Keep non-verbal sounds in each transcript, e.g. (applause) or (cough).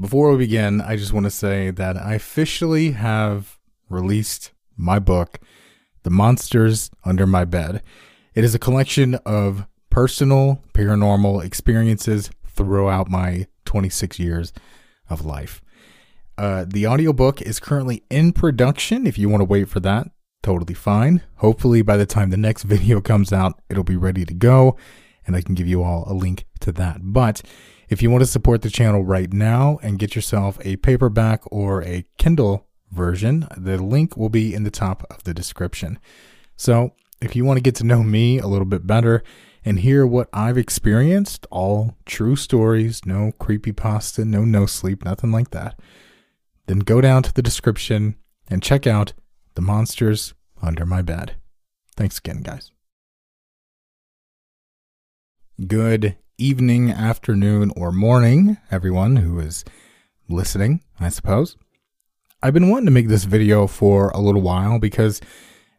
Before we begin, I just want to say that I officially have released my book, The Monsters Under My Bed. It is a collection of personal paranormal experiences throughout my 26 years of life. Uh, the audiobook is currently in production. If you want to wait for that, totally fine. Hopefully, by the time the next (laughs) video comes out, it'll be ready to go and I can give you all a link to that. But if you want to support the channel right now and get yourself a paperback or a Kindle version, the link will be in the top of the description. So if you want to get to know me a little bit better and hear what I've experienced, all true stories, no creepy pasta, no no sleep, nothing like that, then go down to the description and check out The Monsters Under My Bed. Thanks again, guys. Good evening, afternoon, or morning, everyone who is listening, I suppose. I've been wanting to make this video for a little while because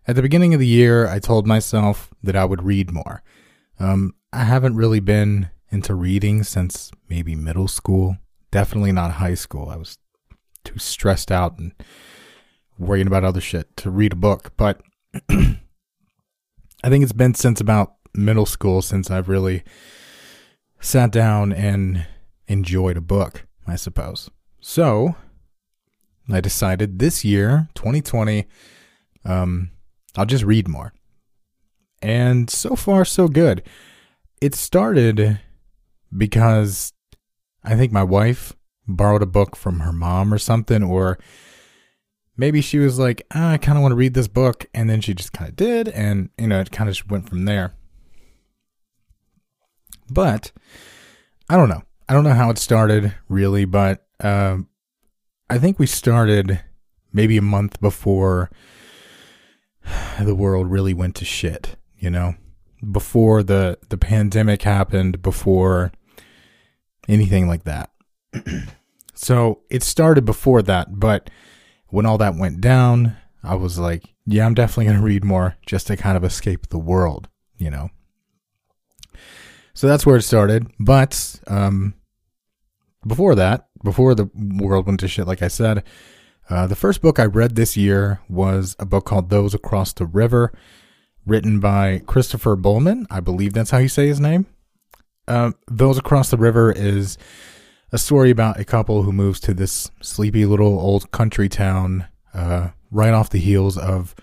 at the beginning of the year, I told myself that I would read more. Um, I haven't really been into reading since maybe middle school, definitely not high school. I was too stressed out and worrying about other shit to read a book. But (clears throat) I think it's been since about middle school since I've really sat down and enjoyed a book, I suppose. So I decided this year, 2020, um, I'll just read more. And so far, so good. It started because I think my wife borrowed a book from her mom or something, or maybe she was like, ah, I kind of want to read this book. And then she just kind of did. And, you know, it kind of went from there. But I don't know. I don't know how it started really, but uh, I think we started maybe a month before the world really went to shit. You know, before the the pandemic happened, before anything like that. (clears throat) so it started before that, but when all that went down, I was like, yeah, I'm definitely going to read more just to kind of escape the world, you know. So that's where it started. But um, before that, before the world went to shit, like I said, uh, the first book I read this year was a book called Those Across the River, written by Christopher Buehlman. I believe that's how you say his name. Uh, Those Across the River is a story about a couple who moves to this sleepy little old country town uh, right off the heels of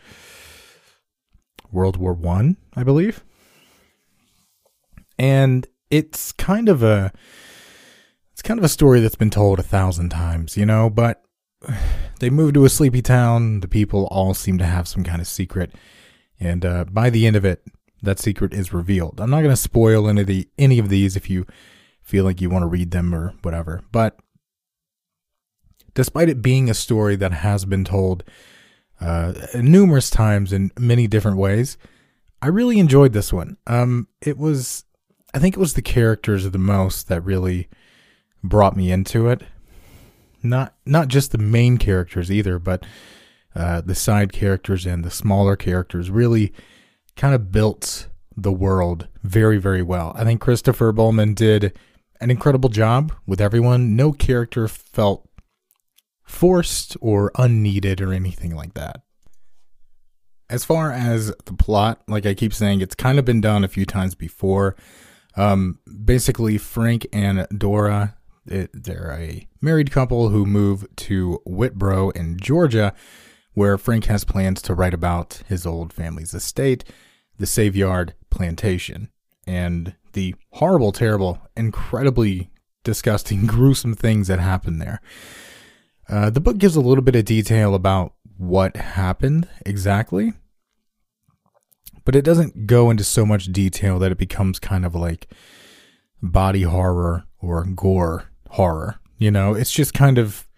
World War One, I, I believe and it's kind of a it's kind of a story that's been told a thousand times, you know, but (sighs) they move to a sleepy town. The people all seem to have some kind of secret. And uh, by the end of it, that secret is revealed. I'm not going to spoil any of the any of these if you feel like you want to read them or whatever. But despite it being a story that has been told uh, numerous times in many different ways, I really enjoyed this one. Um, it was I think it was the characters of the most that really brought me into it. Not not just the main characters either, but uh, the side characters and the smaller characters really kind of built the world very very well. I think Christopher Buehlman did an incredible job with everyone. No character felt forced or unneeded or anything like that. As far as the plot, like I keep saying, it's kind of been done a few times before. Um, basically, Frank and Dora, it, they're a married couple who move to Whitbrow in Georgia, where Frank has plans to write about his old family's estate, the Savoyard Plantation, and the horrible, terrible, incredibly disgusting, (laughs) gruesome things that happened there. Uh, the book gives a little bit of detail about what happened exactly, but it doesn't go into so much detail that it becomes kind of like body horror or gore horror. You know, it's just kind of.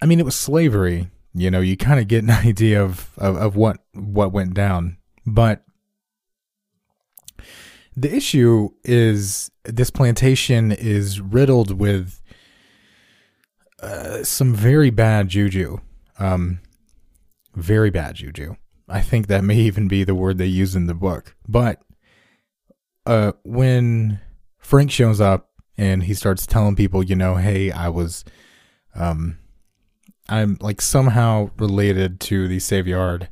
I mean, it was slavery. You know, you kind of get an (laughs) idea of, of, of what what went down, but the issue is this plantation is riddled with uh, some very bad juju, um, very bad juju. I think that may even be the word they use in the book. But uh, when Frank shows up and he starts telling people, you know, hey, I was, um, I'm like somehow related to the Savoyard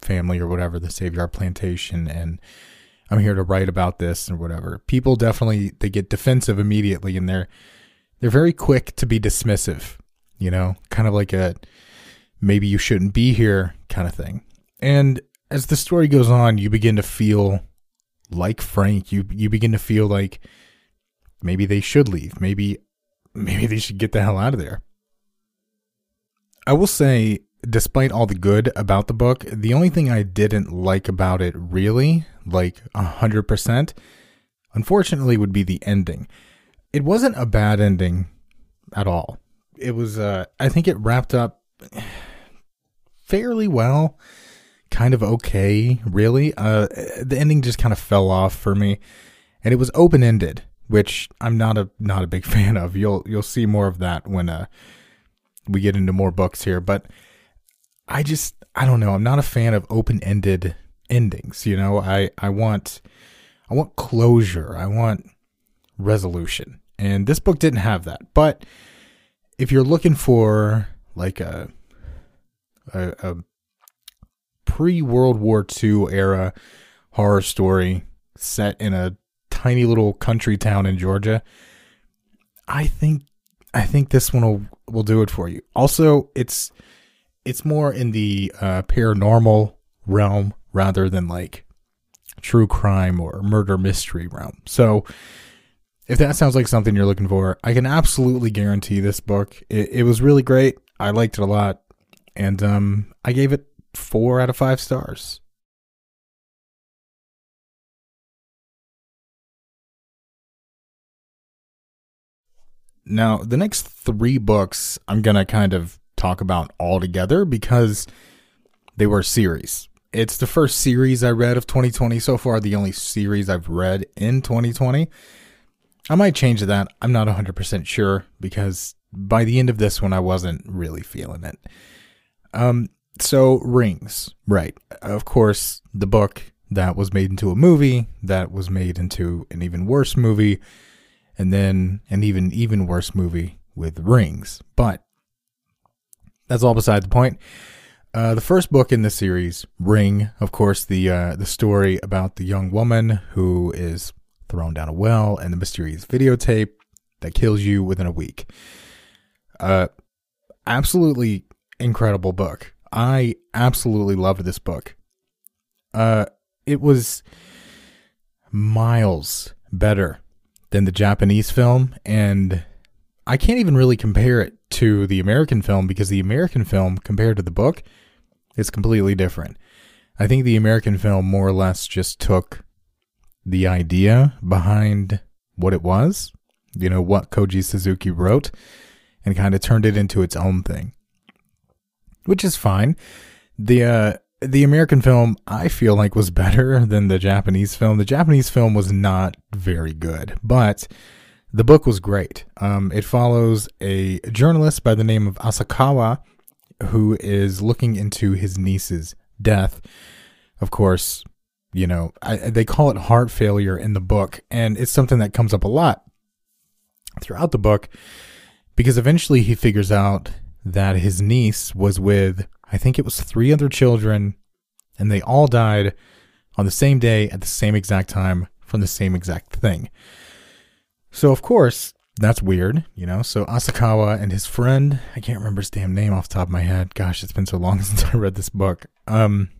family or whatever, the Savoyard plantation, and I'm here to write about this and whatever. People definitely they get defensive immediately, and they're they're very quick to be dismissive, you know, kind of like a maybe you shouldn't be here kind of thing. And as the story goes on, you begin to feel like Frank. You you begin to feel like maybe they should leave. Maybe maybe they should get the hell out of there. I will say, despite all the good about the book, the only thing I didn't like about it really, like a hundred percent, unfortunately, would be the ending. It wasn't a bad ending at all. It was, uh, I think it wrapped up (sighs) fairly well, kind of okay, really. Uh, the ending just kind of fell off for me, and it was open ended which I'm not a not a big (laughs) fan of. You'll you'll see more of that when uh we get into more books here, but I just I don't know. I'm not a fan of open-ended endings, you know. I I want I want closure. I want resolution. And this book didn't have that. But if you're looking for like a a, a pre World War II era horror story set in a tiny little country town in Georgia. I think I think this one will will do it for you. Also, it's it's more in the uh, paranormal realm rather than like true crime or murder mystery realm. So, if that sounds like something you're looking for, I can absolutely guarantee this book. It, it was really great. I liked it a lot, and um, I gave it four out of five stars. Now, the next three books I'm going to kind of talk about all together because they were a series. It's the first series I read of 2020 so far, the only series I've read in 2020. I might change that. I'm not 100% sure because by the end of this one, I wasn't really feeling it. Um, so, Rings, right. Of course, the book that was made into a movie, that was made into an even worse movie and then an even even worse movie with rings. But that's all beside the point. Uh, the first book in the series, Ring, of course, the uh, the story about the young woman who is thrown down a well and the mysterious videotape that kills you within a week. Uh, absolutely incredible book. I absolutely loved this book. Uh, it was miles better than the Japanese film. And I can't even really compare it to the American film because the American film, compared to the book, is completely different. I think the American film more or less just took the idea behind what it was, you know, what Koji Suzuki wrote, and kind of turned it into its own thing, which is fine. The uh, the American film I feel like was better (laughs) than the Japanese film. The Japanese film was not very good, but the book was great. Um, it follows a journalist by the name of Asakawa who is looking into his niece's death. Of course, you know, I, they call it heart failure in the book, and it's something that comes up a lot throughout the book because eventually he figures out that his niece was with I think it was three other children, and they all died on the same day at the same exact time from the same exact thing. So, of course, that's weird, you know. So, Asakawa and his friend, I can't remember his damn name off the top of my head. Gosh, it's been so long (laughs) since I read this book. Um,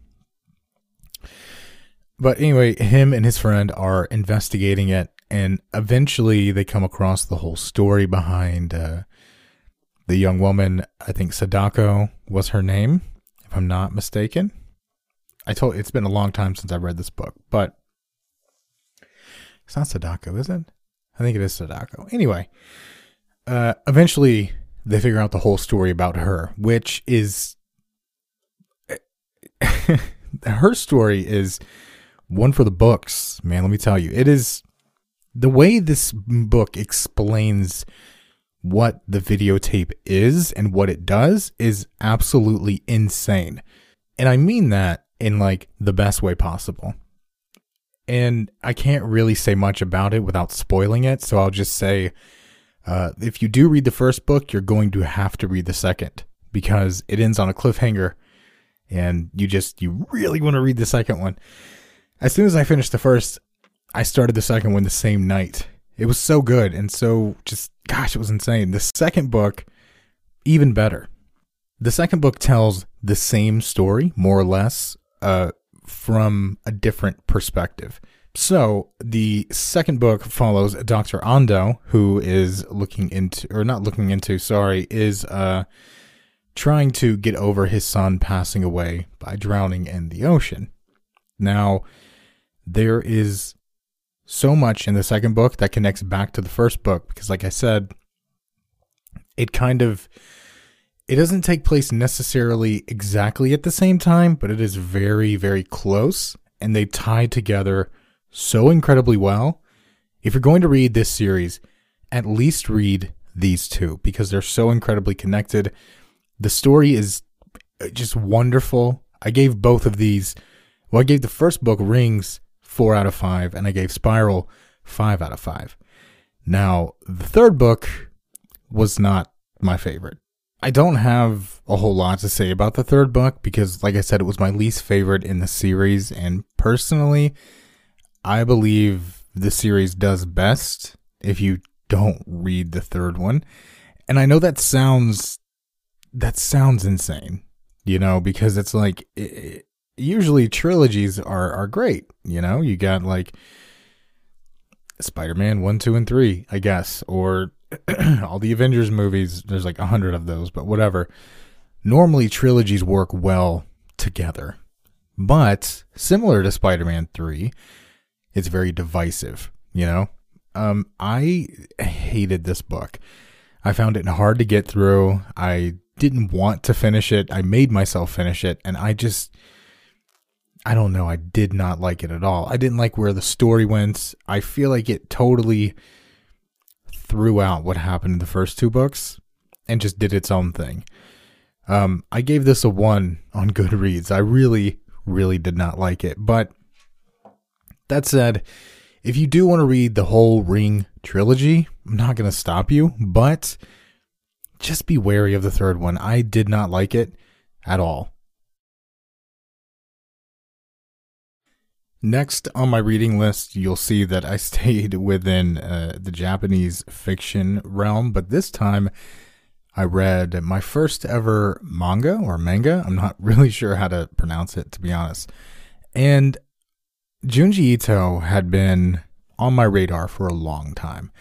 but anyway, him and his friend are investigating it, and eventually they come across the whole story behind uh, the young woman, I think Sadako was her name, if I'm not mistaken. I told it's been a long time since I read this book, but it's not Sadako, is it? I think it is Sadako. Anyway, uh, eventually they figure out the whole story about her, which is (laughs) her story is one for the books, man. Let me tell you, it is the way this book explains what the videotape is and what it does is absolutely insane. And I mean that in like the best way possible. and I can't really say much about it without spoiling it. So I'll just say, uh, if you do read the first book, you're going to have to read the second because it ends on a cliffhanger, and you just you really want to read the second one. As soon as I finished the first, I started the second one the same night. It was so good and so just gosh, it was insane. The second book, even better. The second book tells the same story, more or less, uh, from a different perspective. So the second book follows Dr. Ando, who is looking into, or not looking into, sorry, is uh, trying to get over his son passing away by drowning in the ocean. Now, there is so much in the second book that connects back to the first book because, like I said, it kind of it doesn't take place necessarily exactly at the same time, but it is very, very close, and they tie together so incredibly well. If you're going to read this series, at least read these two because they're so incredibly connected. The story is just wonderful. I gave both of these, well, I gave the first book, Rings, four out of five, and I gave Spiral five out of five. Now, the third book was not my favorite. I don't have a whole lot to say about the third book because, like I said, it was my least favorite in the series. And personally, I believe the series does best if you don't read the third one. And I know that sounds that sounds insane, you know, because it's like usually trilogies are are great, you know. You got like Spider-Man 1, 2 and 3, I guess, or (clears throat) all the Avengers movies, there's like a hundred of those, but whatever. Normally, trilogies work well together. But similar to Spider Man 3, it's very divisive, you know? Um, I hated this book. I found it hard to get through. I didn't want to finish it. I made myself finish it, and I just. I don't know. I did not like it at all. I didn't like where the story went. I feel like it totally threw out what happened in the first two books and just did its own thing. Um, I gave this a one on (laughs) Goodreads. I really, really did not like it. But that said, if you do want to read the whole Ring trilogy, I'm not going to stop you, but just be wary of the third one. I did not like it at all. Next on my reading list, you'll see that I (laughs) stayed within uh, the Japanese fiction realm, but this time I read my first ever manga or manga. I'm not (laughs) really sure how to pronounce it, to be honest. And Junji Ito had been on my radar for a long time.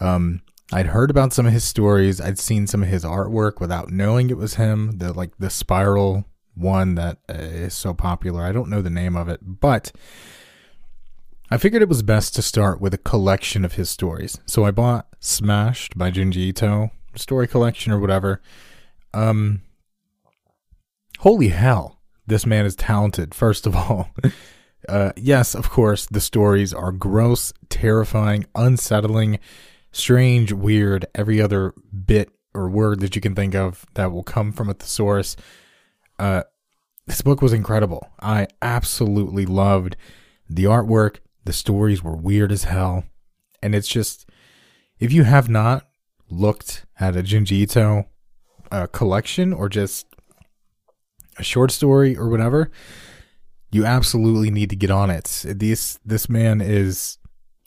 Um, I'd heard about some of his stories. I'd seen some of his artwork without knowing it was him. The like the spiral one that uh, so popular. I don't know the name of it, but I figured it was best to start with a collection of his stories. So I bought Smashed by Junji Ito, story collection or whatever. Um, holy hell, this man is talented, first of all. (laughs) uh, yes, of course, the stories are gross, terrifying, unsettling, strange, weird, every other bit or word that you can think of that will come from a thesaurus. Uh, this book was incredible. I absolutely loved the artwork. The stories were weird as hell. And it's just, if you have not looked at a Junji Ito uh, collection or just a short story or whatever, you absolutely need to get on it. This this man is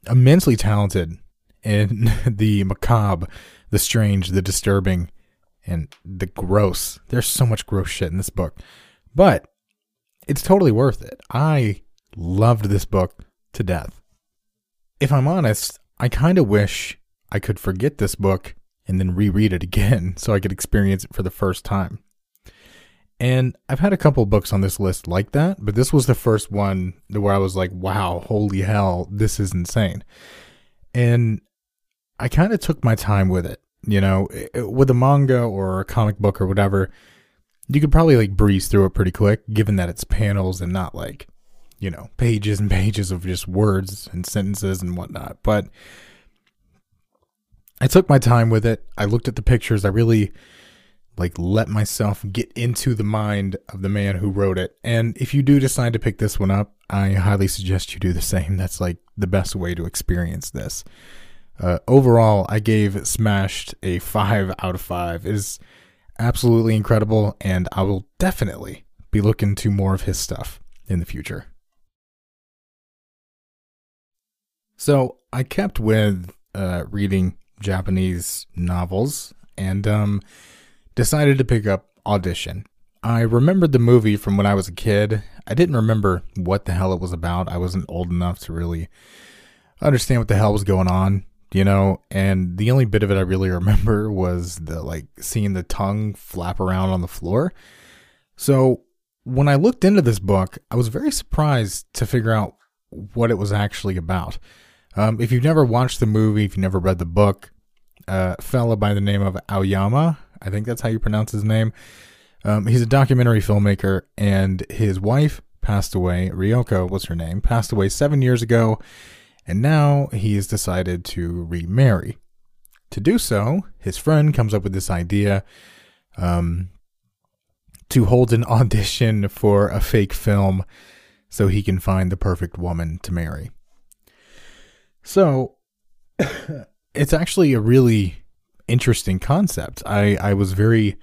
immensely talented in (laughs) the macabre, the strange, the disturbing, and the gross. There's so much gross shit in this book. But it's totally worth it. I loved this book to death. If I'm honest, I kind of wish I could forget this book and then reread it again (laughs) so I could experience it for the first time. And I've had a couple books on this list like that, but this was the first one where I was like, wow, holy hell, this is insane. And I kind of took my time with it. You know, eh, eh, with a manga or a comic book or whatever, you could probably like breeze through it pretty quick, given that it's panels and not like, you know, pages and (laughs) pages of just words and sentences and whatnot. But I took my time with it. I looked at the pictures. I really like let myself get into the mind of the man who wrote it. And if you do decide to pick this one up, I highly suggest you do the same. That's like the best way to experience this. Uh, overall, I gave Smashed a 5 out of 5. It is absolutely incredible, and I will definitely be looking to more of his stuff in the future. So I kept with uh, reading Japanese novels and um, decided to pick up Audition. I remembered the movie from when I was a kid. I didn't remember what the hell it was about. I wasn't old enough to really understand what the hell was going on, you know, and the only bit of it I really (laughs) remember was the like seeing the tongue flap around on the floor. So when I looked into this book, I was very surprised to figure out what it was actually about. Um, if you've never watched the movie, if you've never read the book, uh, a fella by the name of Aoyama, I think that's how you pronounce his name. Um, he's a documentary filmmaker, and his wife passed away. Ryoko was her name, passed away seven years ago, and now he's decided to remarry. To do so, his friend comes up with this idea um, to hold an audition for a fake film so he can find the perfect woman to marry. So (coughs) it's actually a really interesting concept. I, I was very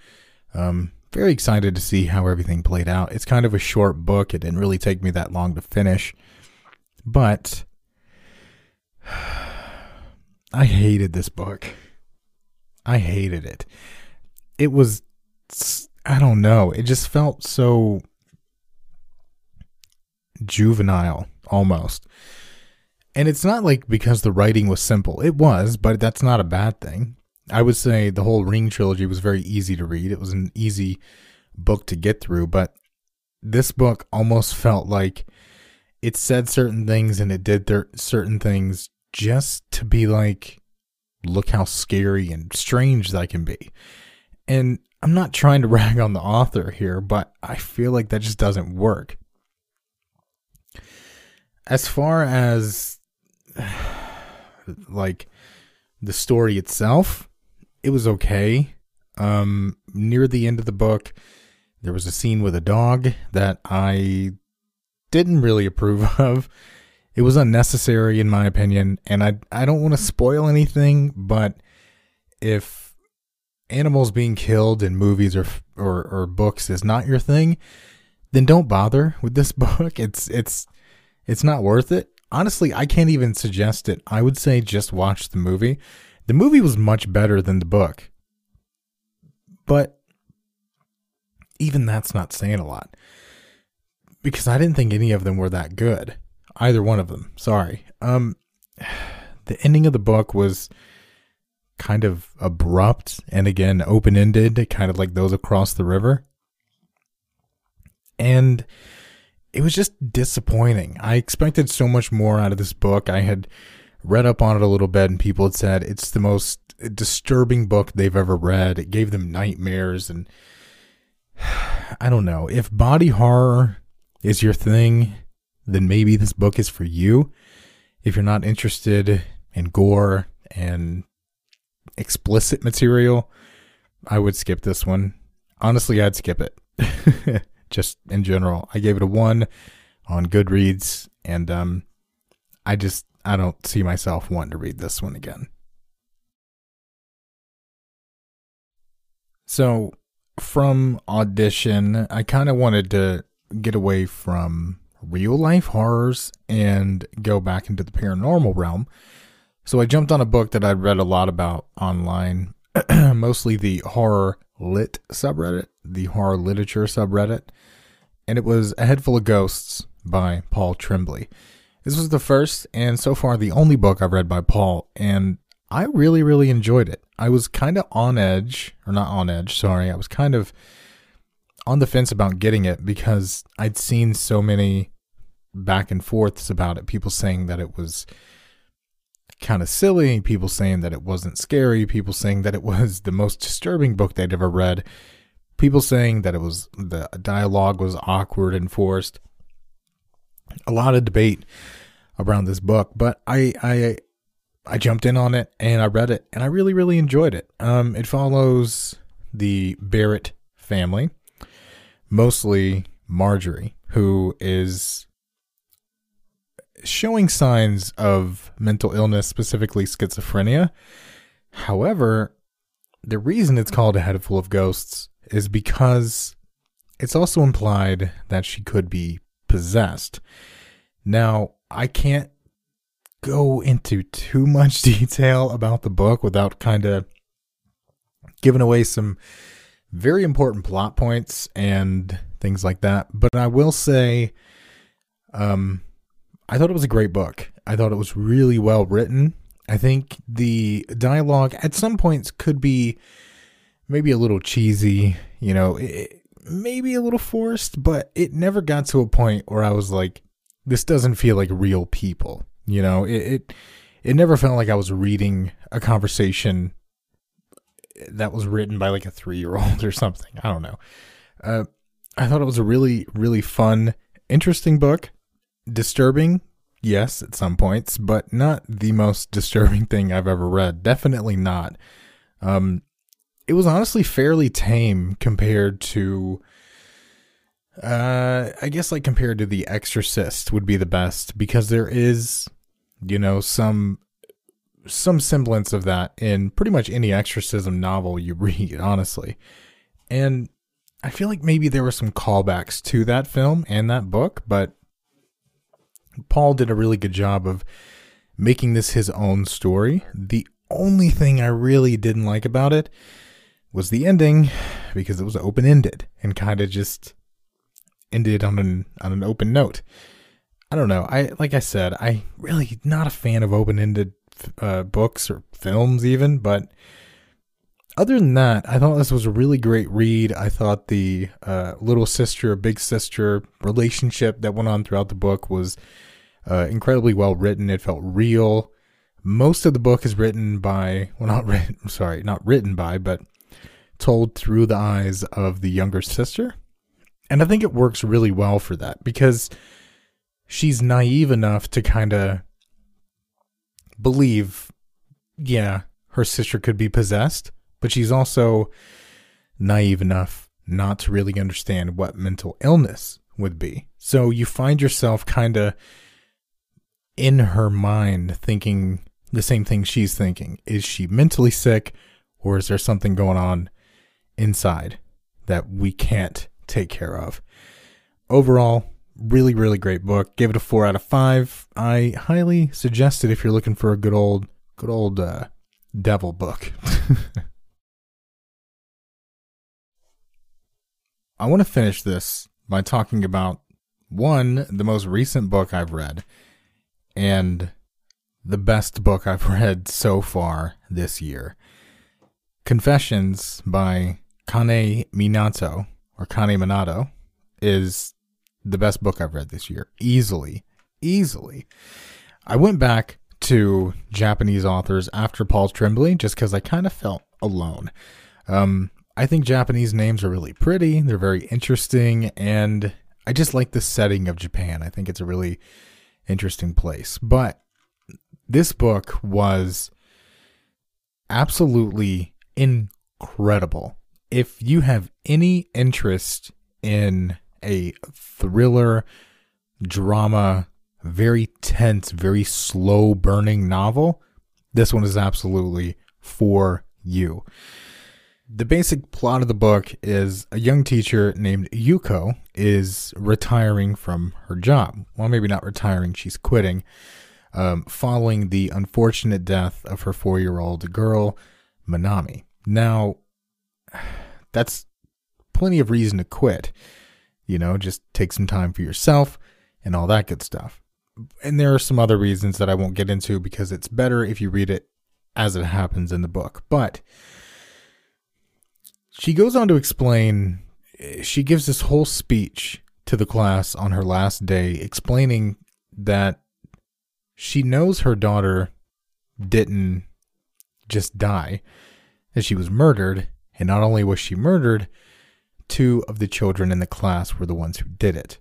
um, very excited to see how everything played out. It's kind of a short book. It didn't really take me that long to finish. But I hated this book. I hated it. It was I don't know. It just felt so juvenile almost. And it's not like because the writing was simple. It was, but that's not a bad thing. I would say the whole Ring trilogy was very easy to read. It was an easy book to get through, but this book almost felt like it said certain things and it did th- certain things just to be like, look how scary and strange that can be. And I'm not trying to (laughs) rag on the author here, but I feel like that just doesn't work. As far as (sighs) like the story itself, it was okay. Um, near the end of the book, there was a scene with a dog that I didn't really approve (laughs) of. It was unnecessary in my opinion, and I I don't want to spoil anything, but if animals being killed in movies or or or books is not your thing, then don't bother with this (laughs) book. It's it's it's not worth it honestly, I can't even suggest it. I would say just watch the movie. The movie was much better than the book. But even that's not saying a lot. Because I didn't think any of them were that good. Either one of them. Sorry. Um (sighs) the ending of the book was kind of abrupt and again open-ended, kind of like those across the river. And it was just disappointing. I expected so much more out of this book. I had read up on it a little bit, and people had said it's the most disturbing book they've ever read. It gave them nightmares, and (sighs) I don't know. If body horror is your thing, then maybe this book is for you. If you're not interested in gore and explicit material, I would skip this one. Honestly, I'd skip it. (laughs) just in general. I gave it a one on Goodreads, and um, I just I don't see myself wanting to read this one again. So from audition, I kind of wanted to get away from real life horrors and go back into the paranormal realm. So I jumped on a book that I'd read a lot about online, (clears throat) mostly the horror lit subreddit, the horror literature subreddit, and it was A Head Full of Ghosts by Paul Tremblay. This was the first and so far the only book I've read by Paul, and I really, really enjoyed it. I was kind of on edge, or not on edge, sorry. I was kind of on the fence about getting it because I'd seen so many back and forths about it. People saying that it was kind of silly, people saying that it wasn't scary, people saying that it was the most disturbing book they'd ever read, people saying that it was the dialogue was awkward and forced. A lot of debate around this book, but I I I jumped in on it and I read it and I really really enjoyed it. Um, it follows the Barrett family, mostly Marjorie, who is showing signs of mental illness, specifically schizophrenia. However, the reason it's called A Head Full of Ghosts is because it's also implied that she could be possessed. Now, I can't go into too much (laughs) detail about the book without kind of giving away some very important plot points and things like that. But I will say, um, I thought it was a great book. I thought it was really well written. I think the dialogue at some points could be maybe a little cheesy, you know, it, maybe a little forced, but it never got to a point where I was like, this doesn't feel like real people. You know, it, it, it never felt like I was reading a conversation that was written by like a three year old (laughs) or something. I don't know. Uh, I thought it was a really, really fun, interesting book. Disturbing, yes, at some points, but not the most (laughs) disturbing thing I've ever read. Definitely not. Um, it was honestly fairly tame compared to uh I guess like compared to The Exorcist would be the best because there is you know some some semblance of that in pretty much any exorcism novel you (laughs) read honestly. And I feel like maybe there were some callbacks to that film and that book, but Paul did a really good job of making this his own story. The only thing I really didn't like about it was the ending because it was open ended and kind of just ended on an on an open note. I don't know. I like I said, I really not a fan of open ended uh, books or films even, but other than that, I thought this was a really great read. I thought the uh, little sister, big sister relationship that went on throughout the book was uh, incredibly well written. It felt real. Most of the book is written by, well, not written, (laughs) sorry, not written by, but told through the eyes of the younger sister. And I think it works really well for that because she's naive enough to kind of believe, yeah, her sister could be possessed, but she's also naive enough not to really understand what mental illness would be. So you find yourself kind of in her mind thinking the same thing she's thinking. Is she mentally sick or is there something going on inside that we can't take care of? Overall, really, really great book. Gave it a four out of five. I highly suggest it if you're looking for a good old, good old uh, devil book. (laughs) I want to finish this by talking about one, the most recent book I've read, and the best book I've (laughs) read so far this year. Confessions by Kane Minato, or Kane Minato, is the best book I've read this year. Easily. Easily. I went back to Japanese authors after Paul Tremblay just because I kind of felt alone. Um, I think Japanese names are really pretty, they're very interesting, and I just like the setting of Japan. I think it's a really interesting place. But this book was absolutely incredible. If you have any interest in a thriller, drama, very tense, very slow burning novel, this one is absolutely for you. The basic plot of the book is a young teacher named Yuko is retiring from her job. Well, maybe not retiring, she's quitting, um, following the unfortunate death of her four year old girl, Manami. Now, (sighs) that's plenty of reason to quit. You know, just take some time for yourself and all that good stuff. And there are some other reasons that I won't get into because it's better if you read it as it happens in the book. But she goes on to explain, she gives this whole speech to the class on her last day, explaining that she knows her daughter didn't just die, that she was murdered. And not only was she murdered, two of the children in the class were the ones who did it.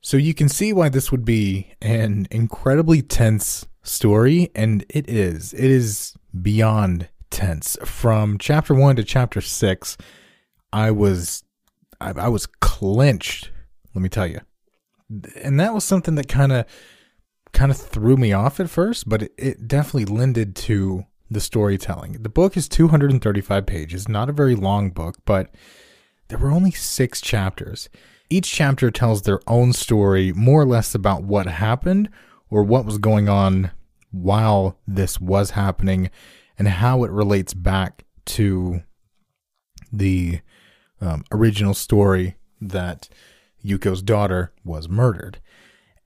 So you can see why this would be an incredibly tense story, and it is. It is beyond tense. From chapter one to chapter six, I was I, I was clenched. Let me tell you, and that was something that kind of kind of threw me off at first, but it, it definitely lended to the storytelling. The book is 235 pages, not a very long book, but there were only six chapters. Each chapter tells their own story, more or less about what happened or what was going on while this was happening and how it relates back to the um, original story that Yuko's daughter was murdered.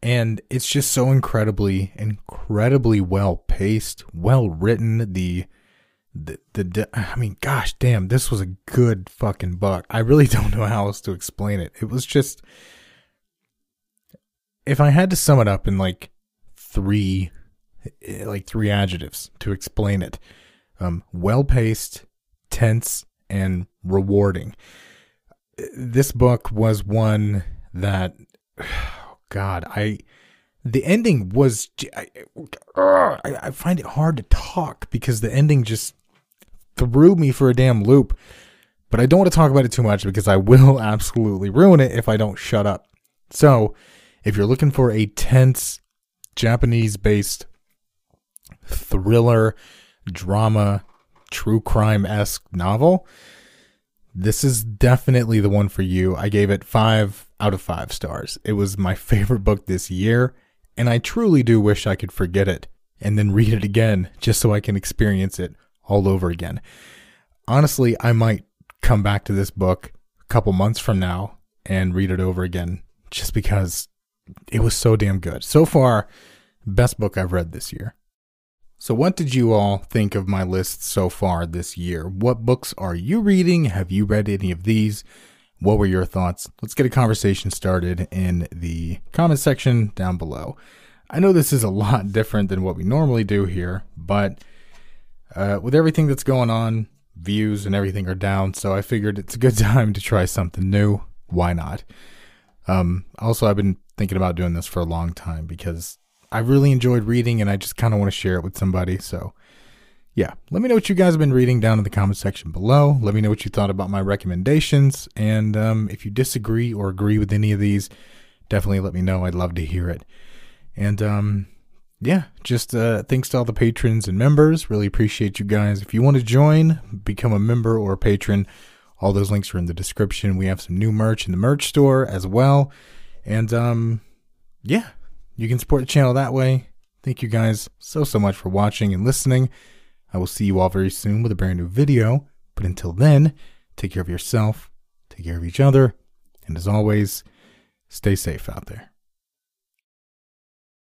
And it's just so incredibly, incredibly well paced, well written. The, the, the, I mean, gosh damn, this was a good fucking book. I really (laughs) don't know how else to explain it. It was just, if I had to sum it up in like three Eh, like three adjectives to explain it um, well paced, tense, and rewarding. This book was one that, (sighs) oh God, I. The ending was. I, I find it hard to talk because the ending just threw me for a damn loop. But I don't want to talk about it too much because I will (laughs) absolutely ruin it if I don't shut up. So, if you're looking for a tense Japanese based thriller, drama, true crime esque novel, this is definitely the one for you. I gave it five out of five stars. It was my (laughs) favorite book this year, and I truly do wish I could forget it and then read it again just so I can experience it all over again. Honestly, I might come back to this book a couple months from now and read it over again just because it was so damn good. So far, best book I've read this year. So, what did you all think of my list so far this year? What books are you reading? Have you read any of these? What were your thoughts? Let's get a conversation started in the comment section down below. I know this is a (laughs) lot different than what we normally do here, but uh, with everything that's going on, views and everything are down, so I figured it's a good (laughs) time to try something new. Why not? Um, also, I've been thinking about doing this for a long time because I really enjoyed reading and I just kind of want to share it with somebody. So, yeah, let me know what you guys have been reading down in the comment section below. Let me know what you thought about my recommendations. And um, if you disagree or agree with any of these, definitely let me know. I'd love to hear it. And um, yeah, just uh, thanks to all the patrons and members. Really appreciate you guys. If you want to join, become a member or a patron, all those links are in the description. We have some new merch in the merch store as well. And um, yeah, you can support the channel that way. Thank you guys so, so much for watching and listening. I will see you all very soon with a brand new video. But until then, take care of yourself, take care of each other, and as always, stay safe out there.